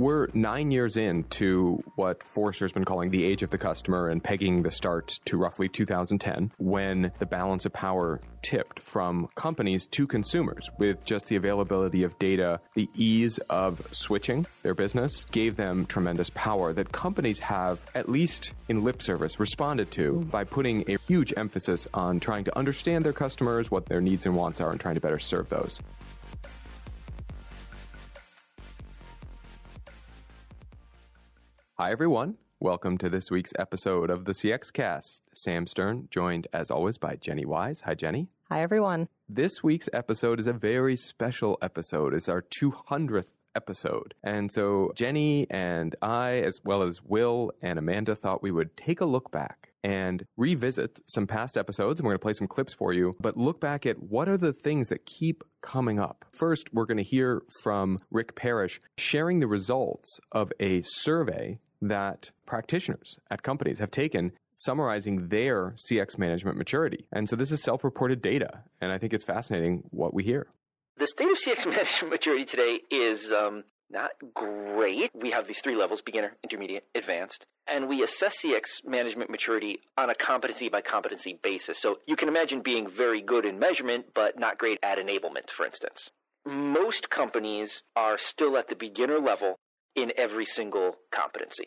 We're nine years into what Forrester's been calling the age of the customer and pegging the start to roughly 2010 when the balance of power tipped from companies to consumers with just the availability of data, the ease of switching their business gave them tremendous power that companies have, at least in lip service, responded to by putting a huge emphasis on trying to understand their customers, what their needs and wants are, and trying to better serve those. Hi, everyone. Welcome to this week's episode of the CX Cast. Sam Stern, joined as always by Jenny Wise. Hi, Jenny. Hi, everyone. This week's episode is a very special episode. It's our 200th episode. And so Jenny and I, as well as Will and Amanda, thought we would take a look back and revisit some past episodes. And we're going to play some clips for you, but look back at what are the things that keep coming up. First, we're going to hear from Rick Parrish sharing the results of a survey that practitioners at companies have taken summarizing their CX management maturity. And so this is self reported data. And I think it's fascinating what we hear. The state of CX management maturity today is um, not great. We have these three levels beginner, intermediate, advanced. And we assess CX management maturity on a competency by competency basis. So you can imagine being very good in measurement, but not great at enablement, for instance. Most companies are still at the beginner level in every single competency.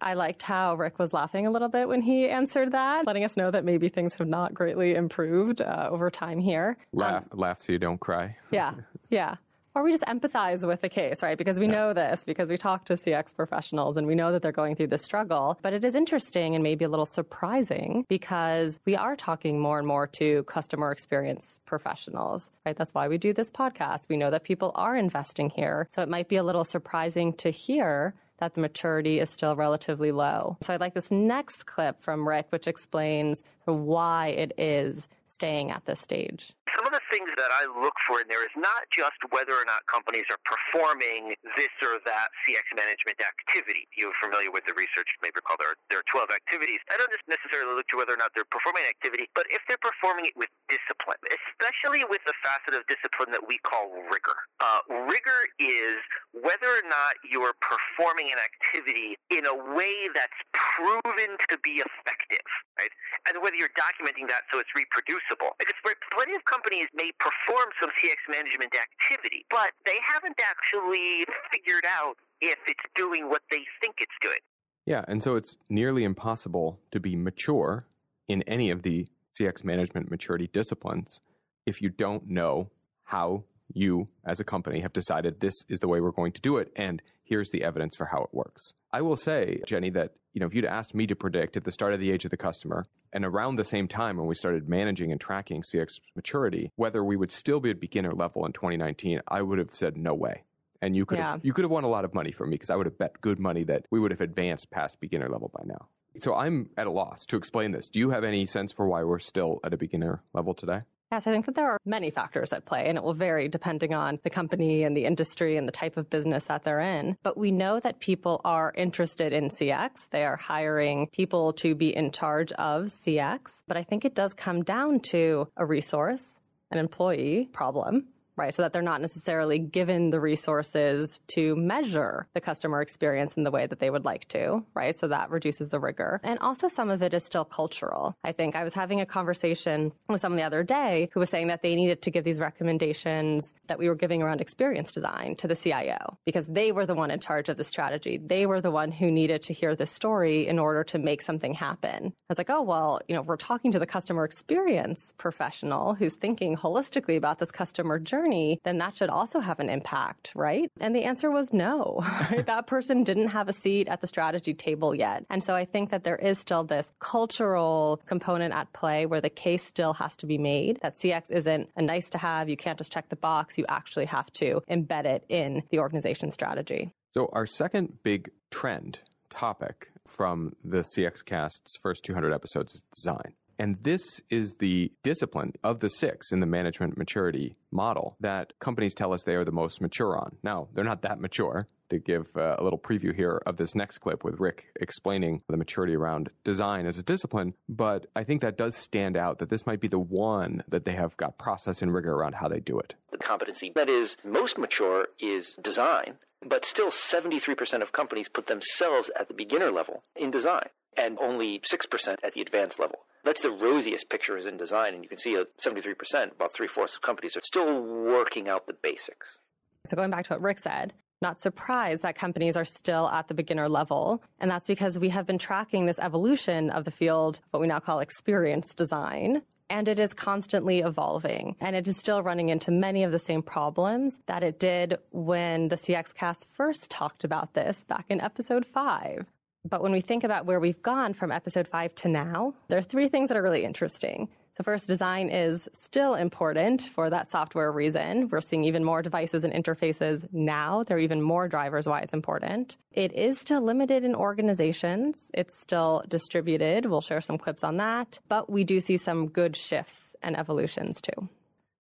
I liked how Rick was laughing a little bit when he answered that, letting us know that maybe things have not greatly improved uh, over time here. Laugh, um, laugh so you don't cry. Yeah, yeah. Or we just empathize with the case, right? Because we yeah. know this, because we talk to CX professionals and we know that they're going through this struggle. But it is interesting and maybe a little surprising because we are talking more and more to customer experience professionals, right? That's why we do this podcast. We know that people are investing here. So it might be a little surprising to hear that the maturity is still relatively low. So I'd like this next clip from Rick, which explains why it is staying at this stage? Some of the things that I look for in there is not just whether or not companies are performing this or that CX management activity. You're familiar with the research, you recall there are, there are 12 activities. I don't just necessarily look to whether or not they're performing an activity, but if they're performing it with discipline, especially with the facet of discipline that we call rigor. Uh, rigor is whether or not you're performing an activity in a way that's proven to be effective, right? And whether you're documenting that so it's reproducible reproducible. Because plenty of companies may perform some CX management activity, but they haven't actually figured out if it's doing what they think it's doing. Yeah, and so it's nearly impossible to be mature in any of the CX management maturity disciplines if you don't know how you as a company have decided this is the way we're going to do it and here's the evidence for how it works. I will say, Jenny, that you know, if you'd asked me to predict at the start of the age of the customer and around the same time when we started managing and tracking CX maturity, whether we would still be at beginner level in 2019, I would have said no way. And you could yeah. have, you could have won a lot of money from me because I would have bet good money that we would have advanced past beginner level by now. So I'm at a loss to explain this. Do you have any sense for why we're still at a beginner level today? Yes, I think that there are many factors at play, and it will vary depending on the company and the industry and the type of business that they're in. But we know that people are interested in CX. They are hiring people to be in charge of CX. But I think it does come down to a resource, an employee problem, right? So that they're not necessarily given the resources to measure the customer experience in the way that they would like to, right? So that reduces the rigor. And also some of it is still cultural. I think I was having a conversation with someone the other day who was saying that they needed to give these recommendations that we were giving around experience design to the CIO because they were the one in charge of the strategy. They were the one who needed to hear the story in order to make something happen. I was like, oh, well, you know, we're talking to the customer experience professional who's thinking holistically about this customer journey then that should also have an impact, right? And the answer was no. that person didn't have a seat at the strategy table yet. And so I think that there is still this cultural component at play where the case still has to be made that CX isn't a nice to have. You can't just check the box. You actually have to embed it in the organization strategy. So our second big trend topic from the CX Cast's first 200 episodes is design. And this is the discipline of the six in the management maturity model that companies tell us they are the most mature on. Now, they're not that mature. To give uh, a little preview here of this next clip with Rick explaining the maturity around design as a discipline, but I think that does stand out that this might be the one that they have got process and rigor around how they do it. The competency that is most mature is design But still, 73% of companies put themselves at the beginner level in design, and only 6% at the advanced level. That's the rosiest picture is in design, and you can see that 73%, about three fourths of companies, are still working out the basics. So, going back to what Rick said, not surprised that companies are still at the beginner level. And that's because we have been tracking this evolution of the field, what we now call experience design. And it is constantly evolving. And it is still running into many of the same problems that it did when the CX cast first talked about this back in episode five. But when we think about where we've gone from episode five to now, there are three things that are really interesting. So first, design is still important for that software reason. We're seeing even more devices and interfaces now. There are even more drivers why it's important. It is still limited in organizations. It's still distributed. We'll share some clips on that. But we do see some good shifts and evolutions too.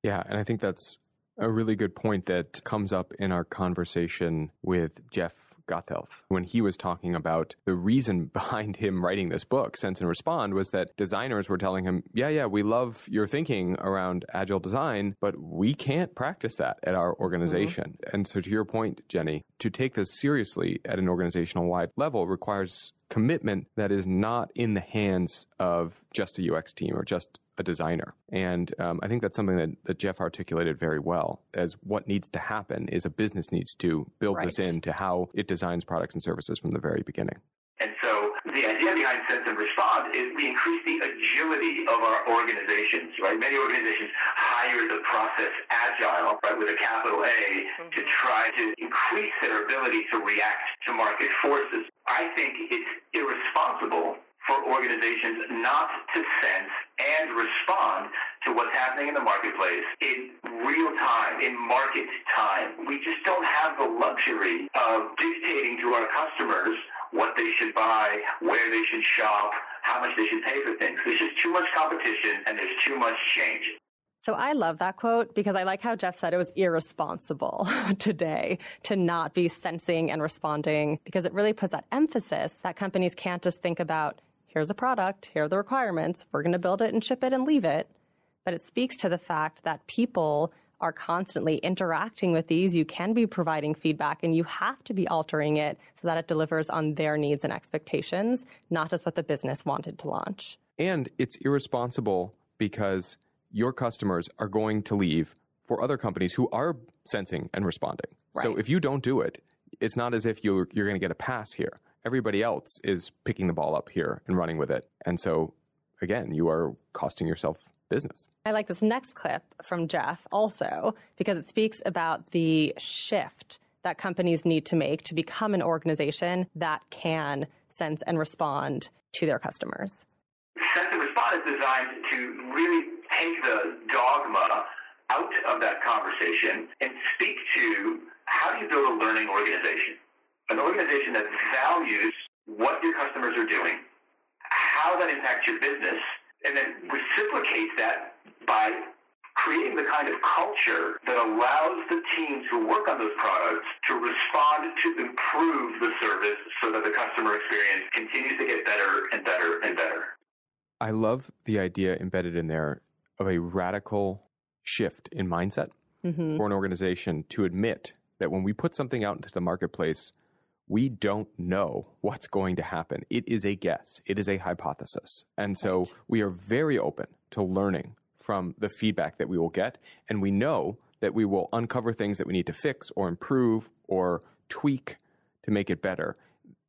Yeah, and I think that's a really good point that comes up in our conversation with Jeff Gothelf when he was talking about the reason behind him writing this book, Sense and Respond, was that designers were telling him, yeah, yeah, we love your thinking around agile design, but we can't practice that at our organization. Mm-hmm. And so, to your point, Jenny, to take this seriously at an organizational wide level requires commitment that is not in the hands of just a UX team or just a designer. And um, I think that's something that, that Jeff articulated very well as what needs to happen is a business needs to build right. this into how it designs products and services from the very beginning. And so the idea behind Sense and Respond is we increase the agility of our organizations, right? Many organizations hire the process agile, right, with a capital A mm-hmm. to try to increase their ability to react to market forces. I think it's irresponsible for organizations not to sense and respond to what's happening in the marketplace in real time, in market time. We just don't have the luxury of dictating to our customers what they should buy, where they should shop, how much they should pay for things. There's just too much competition and there's too much change. So I love that quote because I like how Jeff said it was irresponsible today to not be sensing and responding because it really puts that emphasis that companies can't just think about here's a product, here are the requirements, we're going to build it and ship it and leave it. But it speaks to the fact that people are constantly interacting with these. You can be providing feedback and you have to be altering it so that it delivers on their needs and expectations, not just what the business wanted to launch. And it's irresponsible because your customers are going to leave for other companies who are sensing and responding. Right. So if you don't do it, it's not as if you're, you're going to get a pass here everybody else is picking the ball up here and running with it. And so, again, you are costing yourself business. I like this next clip from Jeff also because it speaks about the shift that companies need to make to become an organization that can sense and respond to their customers. Sense and respond is designed to really take the dogma out of that conversation and speak to how do you build a learning organization? An organization that values what your customers are doing, how that impacts your business, and then reciprocates that by creating the kind of culture that allows the teams who work on those products to respond to improve the service so that the customer experience continues to get better and better and better. I love the idea embedded in there of a radical shift in mindset mm-hmm. for an organization to admit that when we put something out into the marketplace, we don't know what's going to happen. It is a guess, it is a hypothesis. And so right. we are very open to learning from the feedback that we will get. And we know that we will uncover things that we need to fix or improve or tweak to make it better.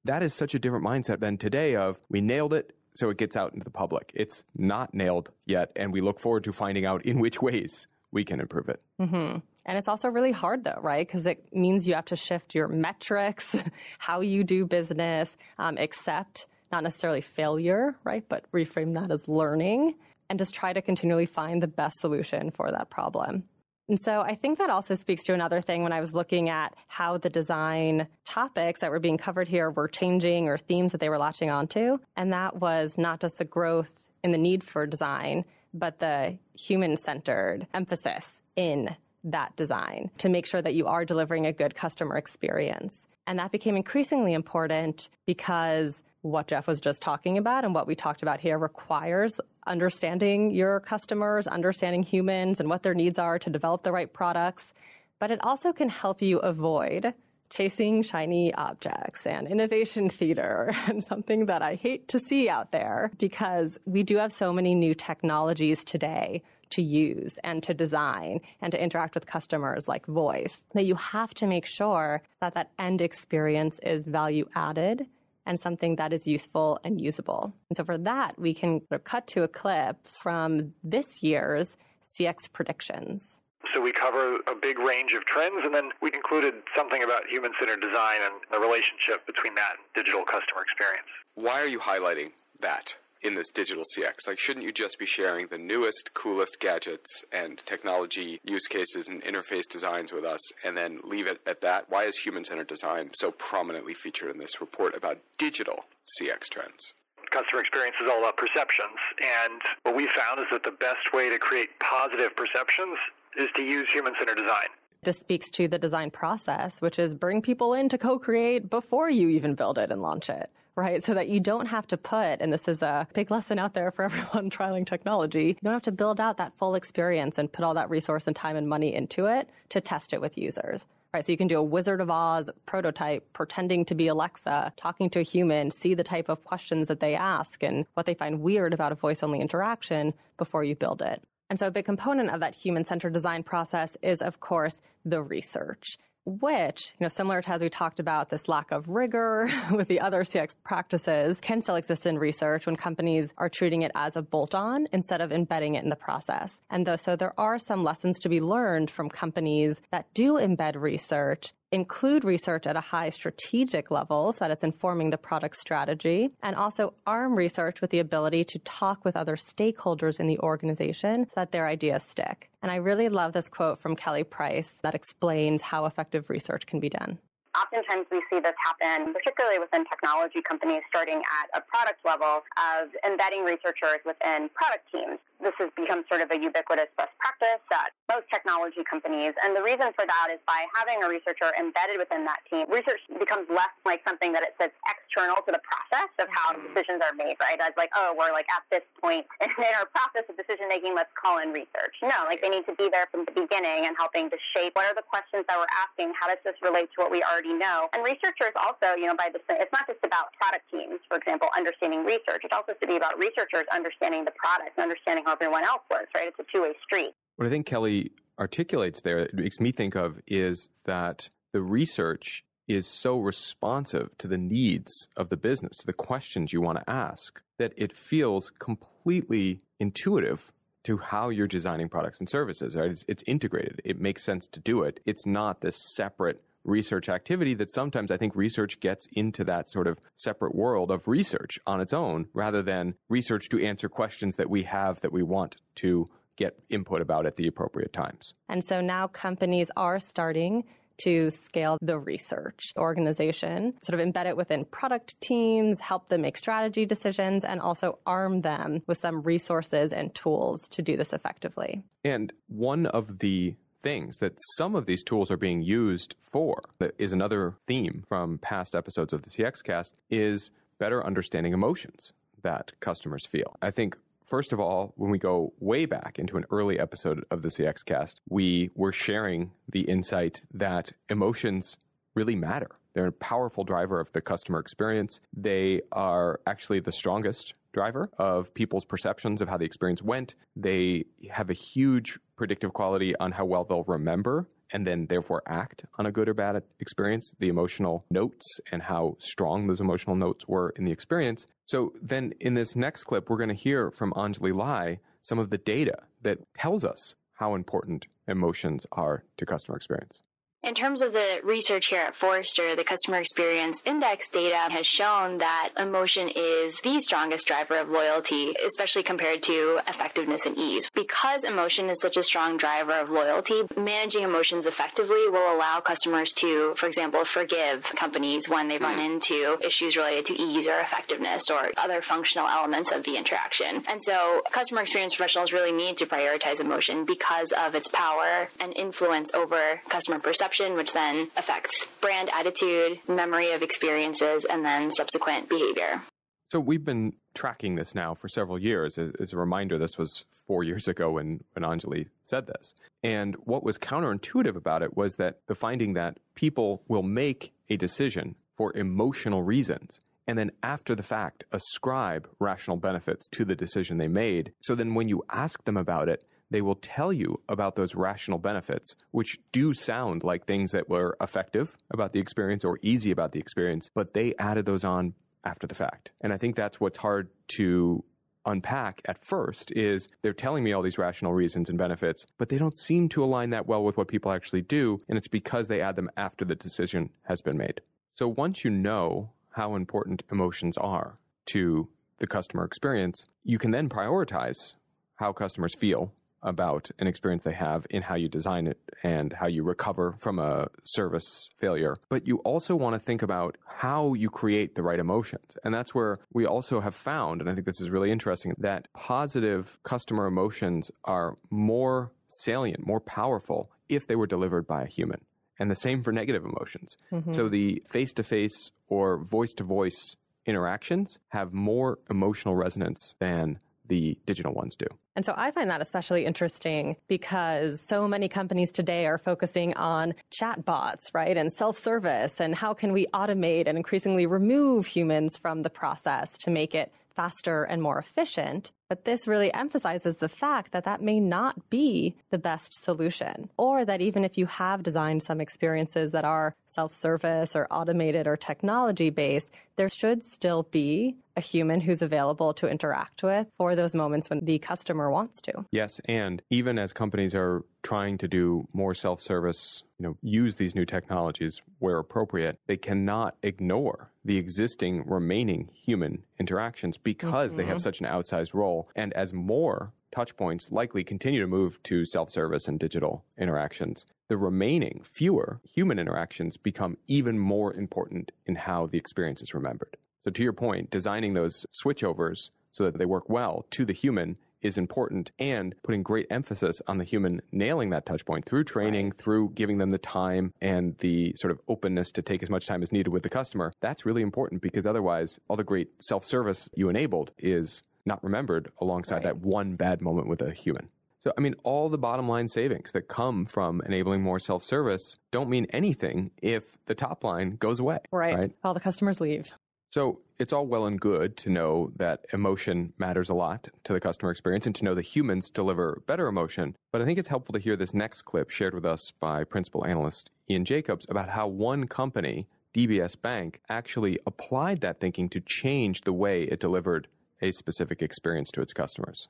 That is such a different mindset than today of we nailed it, so it gets out into the public. It's not nailed yet, and we look forward to finding out in which ways we can improve it. Mm-hmm. And it's also really hard though, right? Because it means you have to shift your metrics, how you do business, um, accept not necessarily failure, right? But reframe that as learning and just try to continually find the best solution for that problem. And so I think that also speaks to another thing when I was looking at how the design topics that were being covered here were changing or themes that they were latching onto. And that was not just the growth in the need for design, but the human centered emphasis in that design to make sure that you are delivering a good customer experience. And that became increasingly important because what Jeff was just talking about and what we talked about here requires understanding your customers, understanding humans and what their needs are to develop the right products. But it also can help you avoid chasing shiny objects and innovation theater and something that I hate to see out there because we do have so many new technologies today to use and to design and to interact with customers like voice that you have to make sure that that end experience is value added and something that is useful and usable. And so for that, we can cut to a clip from this year's CX predictions. So we cover a big range of trends, and then we included something about human-centered design and the relationship between that and digital customer experience. Why are you highlighting that? in this digital CX? Like, shouldn't you just be sharing the newest, coolest gadgets and technology use cases and interface designs with us and then leave it at that? Why is human centered design so prominently featured in this report about digital CX trends? Customer experience is all about perceptions, and what we found is that the best way to create positive perceptions is to use human centered design. This speaks to the design process, which is bring people in to co create before you even build it and launch it right? So that you don't have to put, and this is a big lesson out there for everyone trialing technology, you don't have to build out that full experience and put all that resource and time and money into it to test it with users. Right, so you can do a Wizard of Oz prototype pretending to be Alexa, talking to a human, see the type of questions that they ask and what they find weird about a voice only interaction before you build it. And so a big component of that human centered design process is, of course, the research which, you know, similar to as we talked about this lack of rigor with the other CX practices can still exist in research when companies are treating it as a bolt on instead of embedding it in the process. And though, so there are some lessons to be learned from companies that do embed research include research at a high strategic level so that it's informing the product strategy, and also arm research with the ability to talk with other stakeholders in the organization so that their ideas stick. And I really love this quote from Kelly Price that explains how effective research can be done. Oftentimes we see this happen, particularly within technology companies starting at a product level of embedding researchers within product teams this has become sort of a ubiquitous best practice at most technology companies. And the reason for that is by having a researcher embedded within that team, research becomes less like something that it sits external to the process of how decisions are made, right? As like, oh, we're like at this point in our process of decision making, let's call in research. No, like they need to be there from the beginning and helping to shape what are the questions that we're asking? How does this relate to what we already know? And researchers also, you know, by the it's not just about product teams, for example, understanding research. It's also to be about researchers understanding the product and understanding everyone else works, right? It's a two way street. What I think Kelly articulates there, it makes me think of, is that the research is so responsive to the needs of the business, to the questions you want to ask, that it feels completely intuitive to how you're designing products and services. Right? It's, it's integrated. It makes sense to do it. It's not this separate research activity that sometimes I think research gets into that sort of separate world of research on its own rather than research to answer questions that we have that we want to get input about at the appropriate times. And so now companies are starting to scale the research organization, sort of embed it within product teams, help them make strategy decisions, and also arm them with some resources and tools to do this effectively. And one of the things that some of these tools are being used for that is another theme from past episodes of the CX cast is better understanding emotions that customers feel. I think First of all, when we go way back into an early episode of the CX cast, we were sharing the insight that emotions really matter. They're a powerful driver of the customer experience. They are actually the strongest driver of people's perceptions of how the experience went. They have a huge predictive quality on how well they'll remember and then therefore act on a good or bad experience, the emotional notes and how strong those emotional notes were in the experience. So then in this next clip, we're going to hear from Anjali Lai some of the data that tells us how important emotions are to customer experience. In terms of the research here at Forrester, the customer experience index data has shown that emotion is the strongest driver of loyalty, especially compared to effectiveness and ease. Because emotion is such a strong driver of loyalty, managing emotions effectively will allow customers to, for example, forgive companies when they run hmm. into issues related to ease or effectiveness or other functional elements of the interaction. And so customer experience professionals really need to prioritize emotion because of its power and influence over customer perception perception, which then affects brand attitude, memory of experiences, and then subsequent behavior. So we've been tracking this now for several years. As a reminder, this was four years ago when, when Anjali said this. And what was counterintuitive about it was that the finding that people will make a decision for emotional reasons and then after the fact ascribe rational benefits to the decision they made. So then when you ask them about it, they will tell you about those rational benefits, which do sound like things that were effective about the experience or easy about the experience, but they added those on after the fact. And I think that's what's hard to unpack at first is they're telling me all these rational reasons and benefits, but they don't seem to align that well with what people actually do. And it's because they add them after the decision has been made. So once you know how important emotions are to the customer experience, you can then prioritize how customers feel about an experience they have in how you design it and how you recover from a service failure. But you also want to think about how you create the right emotions. And that's where we also have found, and I think this is really interesting, that positive customer emotions are more salient, more powerful if they were delivered by a human. And the same for negative emotions. Mm-hmm. So the face to face or voice to voice interactions have more emotional resonance than the digital ones do. And so I find that especially interesting because so many companies today are focusing on chatbots, right? And self service and how can we automate and increasingly remove humans from the process to make it faster and more efficient. But this really emphasizes the fact that that may not be the best solution, or that even if you have designed some experiences that are self service or automated or technology based, there should still be a human who's available to interact with for those moments when the customer wants to. Yes, and even as companies are trying to do more self-service, you know, use these new technologies where appropriate, they cannot ignore the existing remaining human interactions because mm-hmm. they have mm-hmm. such an outsized role. And as more touchpoints likely continue to move to self-service and digital interactions, the remaining fewer human interactions become even more important in how the experience is remembered. So to your point, designing those switchovers so that they work well to the human is important and putting great emphasis on the human nailing that touch point through training, right. through giving them the time and the sort of openness to take as much time as needed with the customer. That's really important because otherwise all the great self-service you enabled is not remembered alongside right. that one bad moment with a human. So, I mean, all the bottom line savings that come from enabling more self service don't mean anything if the top line goes away. Right. right. All the customers leave. So it's all well and good to know that emotion matters a lot to the customer experience and to know that humans deliver better emotion. But I think it's helpful to hear this next clip shared with us by principal analyst Ian Jacobs about how one company, DBS Bank, actually applied that thinking to change the way it delivered a specific experience to its customers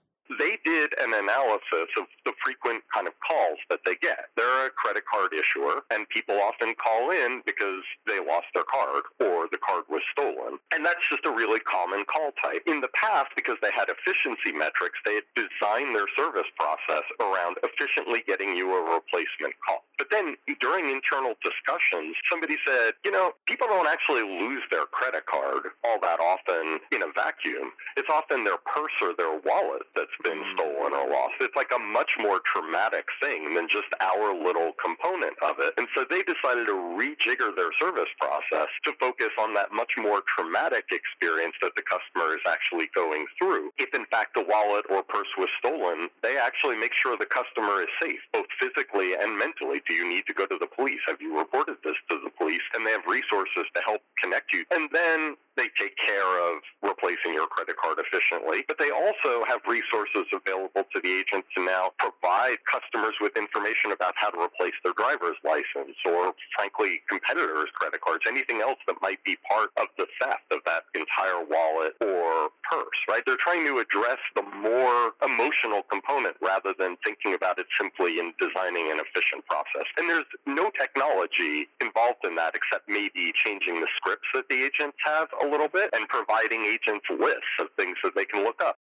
did an analysis of the frequent kind of calls that they get. They're a credit card issuer, and people often call in because they lost their card or the card was stolen. And that's just a really common call type. In the past, because they had efficiency metrics, they had designed their service process around efficiently getting you a replacement call. But then during internal discussions, somebody said, you know, people don't actually lose their credit card all that often in a vacuum. It's often their purse or their wallet that's been. Stolen or lost. It's like a much more traumatic thing than just our little component of it. And so they decided to rejigger their service process to focus on that much more traumatic experience that the customer is actually going through. If in fact the wallet or purse was stolen, they actually make sure the customer is safe, both physically and mentally. Do you need to go to the police? Have you reported this to the police? And they have resources to help connect you. And then they take care of replacing your credit card efficiently, but they also have resources available to the agent to now provide customers with information about how to replace their driver's license or, frankly, competitors' credit cards, anything else that might be part of the theft of that entire wallet or purse, right? They're trying to address the more emotional component rather than thinking about it simply in designing an efficient process. And there's no technology involved in that except maybe changing the scripts that the agents have a little bit and providing agents lists of things that they can look up.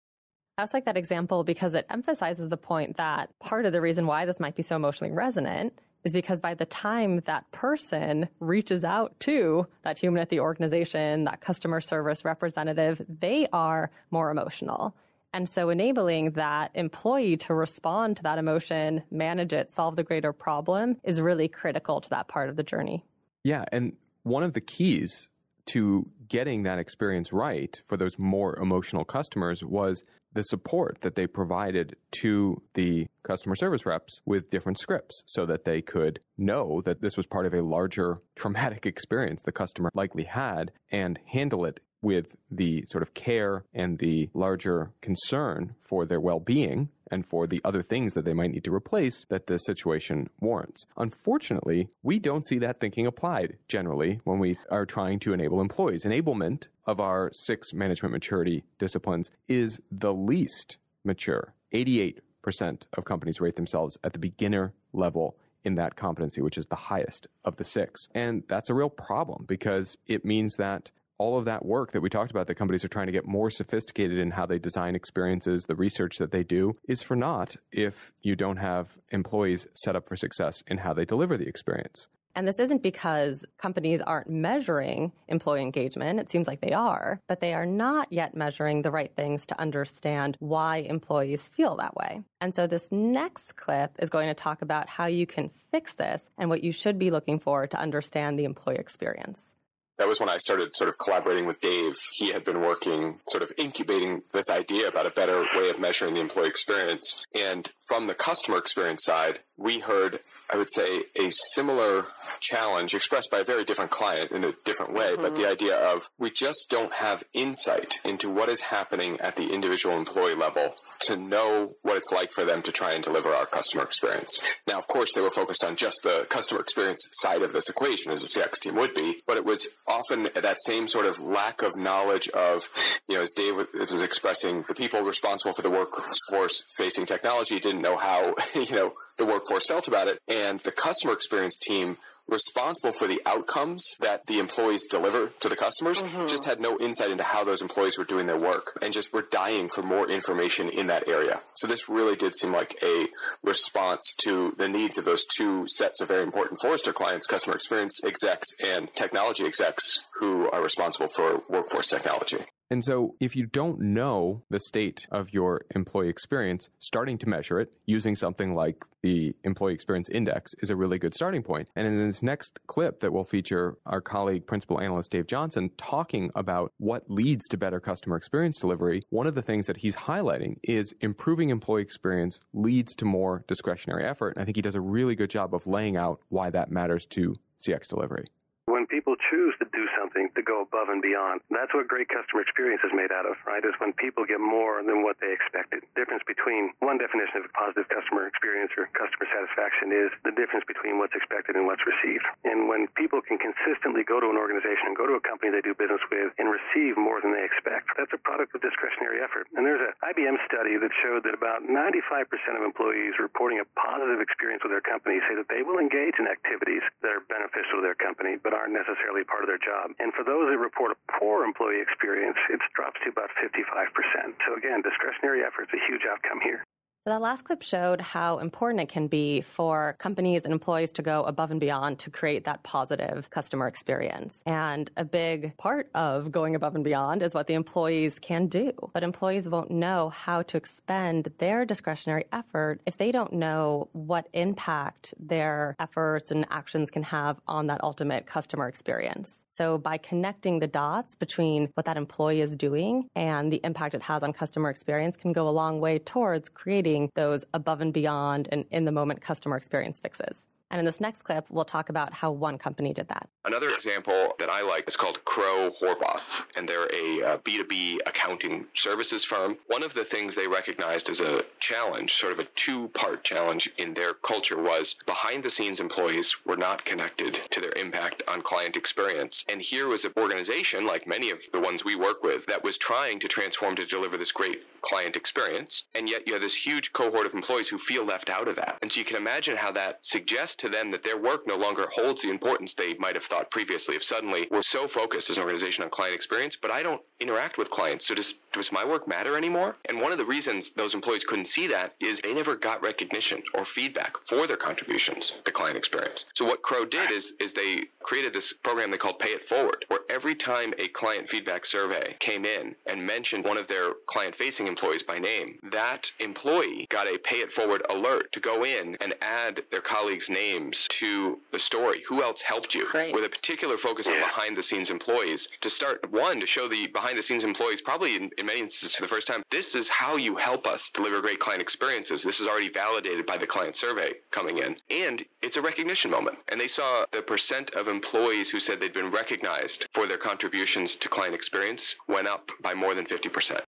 I like that example because it emphasizes the point that part of the reason why this might be so emotionally resonant is because by the time that person reaches out to that human at the organization, that customer service representative, they are more emotional. And so enabling that employee to respond to that emotion, manage it, solve the greater problem is really critical to that part of the journey. Yeah. And one of the keys to getting that experience right for those more emotional customers was the support that they provided to the customer service reps with different scripts so that they could know that this was part of a larger traumatic experience the customer likely had and handle it with the sort of care and the larger concern for their well being and for the other things that they might need to replace that the situation warrants. Unfortunately, we don't see that thinking applied generally when we are trying to enable employees. Enablement of our six management maturity disciplines is the least mature. 88% of companies rate themselves at the beginner level in that competency, which is the highest of the six. And that's a real problem because it means that all of that work that we talked about that companies are trying to get more sophisticated in how they design experiences, the research that they do is for naught if you don't have employees set up for success in how they deliver the experience. And this isn't because companies aren't measuring employee engagement. It seems like they are, but they are not yet measuring the right things to understand why employees feel that way. And so this next clip is going to talk about how you can fix this and what you should be looking for to understand the employee experience that was when I started sort of collaborating with Dave. He had been working, sort of incubating this idea about a better way of measuring the employee experience. And from the customer experience side, we heard, I would say, a similar challenge expressed by a very different client in a different way, mm-hmm. but the idea of we just don't have insight into what is happening at the individual employee level to know what it's like for them to try and deliver our customer experience. Now, of course, they were focused on just the customer experience side of this equation, as a CX team would be, but it was often that same sort of lack of knowledge of, you know, as Dave was expressing, the people responsible for the workforce facing technology didn't know how, you know, the workforce felt about it. And the customer experience team responsible for the outcomes that the employees deliver to the customers mm-hmm. just had no insight into how those employees were doing their work and just were dying for more information in that area. So this really did seem like a response to the needs of those two sets of very important Forrester clients, customer experience execs and technology execs who are responsible for workforce technology. And so, if you don't know the state of your employee experience, starting to measure it using something like the Employee Experience Index is a really good starting point. And in this next clip that will feature our colleague, Principal Analyst Dave Johnson, talking about what leads to better customer experience delivery, one of the things that he's highlighting is improving employee experience leads to more discretionary effort. And I think he does a really good job of laying out why that matters to CX delivery when people choose do something to go above and beyond, that's what great customer experience is made out of, right? Is when people get more than what they expected. The difference between one definition of a positive customer experience or customer satisfaction is the difference between what's expected and what's received. And when people can consistently go to an organization and go to a company they do business with and receive more than they expect, that's a product of discretionary effort. And there's an IBM study that showed that about 95% of employees reporting a positive experience with their company say that they will engage in activities that are beneficial to their company, but aren't necessarily part of their job. And for those that report a poor employee experience, it drops to about 55%. So again, discretionary effort is a huge outcome here. That last clip showed how important it can be for companies and employees to go above and beyond to create that positive customer experience. And a big part of going above and beyond is what the employees can do. But employees won't know how to expend their discretionary effort if they don't know what impact their efforts and actions can have on that ultimate customer experience. So by connecting the dots between what that employee is doing and the impact it has on customer experience can go a long way towards creating those above and beyond and in the moment customer experience fixes. And in this next clip, we'll talk about how one company did that. Another example that I like is called Crowe Horwath, and they're a uh, B2B accounting services firm. One of the things they recognized as a challenge, sort of a two part challenge in their culture, was behind the scenes employees were not connected to their impact on client experience. And here was an organization, like many of the ones we work with, that was trying to transform to deliver this great client experience. And yet you have this huge cohort of employees who feel left out of that. And so you can imagine how that suggests to them that their work no longer holds the importance they might have thought previously. If suddenly we're so focused as an organization on client experience, but I don't interact with clients, so does does my work matter anymore? And one of the reasons those employees couldn't see that is they never got recognition or feedback for their contributions to client experience. So what Crowe did is is they created this program they called Pay It Forward, where every time a client feedback survey came in and mentioned one of their client facing employees by name, that employee got a Pay It Forward alert to go in and add their colleagues' names to the story. Who else helped you? Great. With a particular focus on behind the scenes employees to start one to show the behind the scenes employees probably in, in many instances for the first time this is how you help us deliver great client experiences this is already validated by the client survey coming in and it's a recognition moment and they saw the percent of employees who said they'd been recognized for their contributions to client experience went up by more than 50%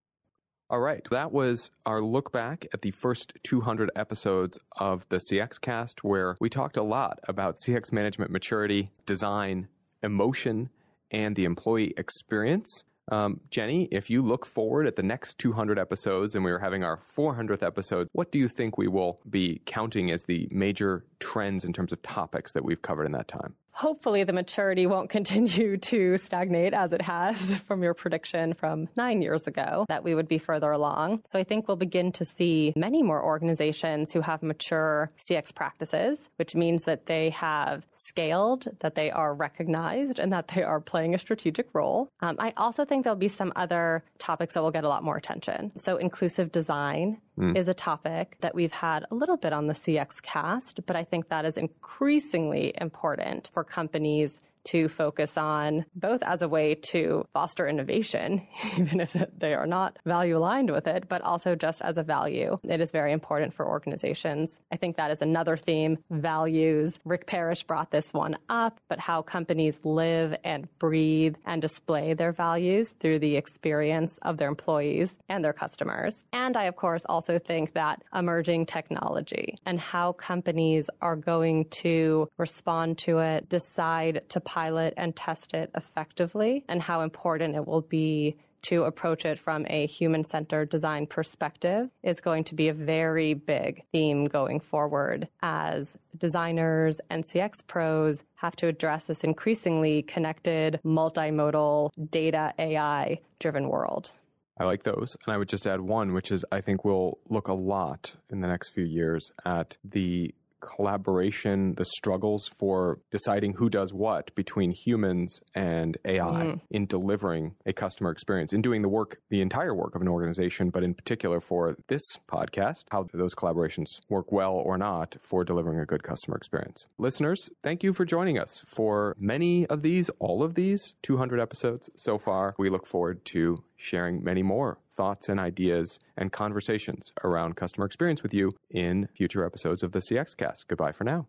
all right. That was our look back at the first 200 episodes of the CX cast, where we talked a lot about CX management maturity, design, emotion, and the employee experience. Um, Jenny, if you look forward at the next 200 episodes and we are having our 400th episode, what do you think we will be counting as the major trends in terms of topics that we've covered in that time? Hopefully the maturity won't continue to stagnate as it has from your prediction from nine years ago, that we would be further along. So I think we'll begin to see many more organizations who have mature CX practices, which means that they have scaled, that they are recognized, and that they are playing a strategic role. Um, I also think there'll be some other topics that will get a lot more attention. So inclusive design mm. is a topic that we've had a little bit on the CX cast, but I think that is increasingly important for companies to focus on both as a way to foster innovation, even if they are not value aligned with it, but also just as a value. It is very important for organizations. I think that is another theme values. Rick Parrish brought this one up, but how companies live and breathe and display their values through the experience of their employees and their customers. And I, of course, also think that emerging technology and how companies are going to respond to it, decide to pilot and test it effectively and how important it will be to approach it from a human centered design perspective is going to be a very big theme going forward as designers and CX pros have to address this increasingly connected, multimodal, data AI driven world. I like those. And I would just add one, which is I think we'll look a lot in the next few years at the collaboration, the struggles for deciding who does what between humans and AI mm. in delivering a customer experience, in doing the work, the entire work of an organization, but in particular for this podcast, how those collaborations work well or not for delivering a good customer experience. Listeners, thank you for joining us for many of these, all of these 200 episodes so far. We look forward to sharing many more thoughts and ideas and conversations around customer experience with you in future episodes of the CX Cast. Goodbye for now.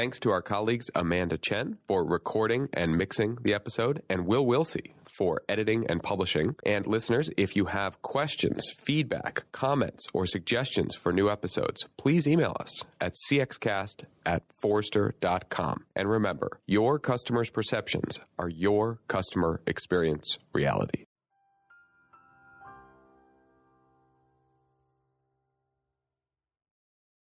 Thanks to our colleagues Amanda Chen for recording and mixing the episode, and Will Wilsey for editing and publishing. And listeners, if you have questions, feedback, comments, or suggestions for new episodes, please email us at cxcast at forrester.com. And remember, your customers' perceptions are your customer experience reality.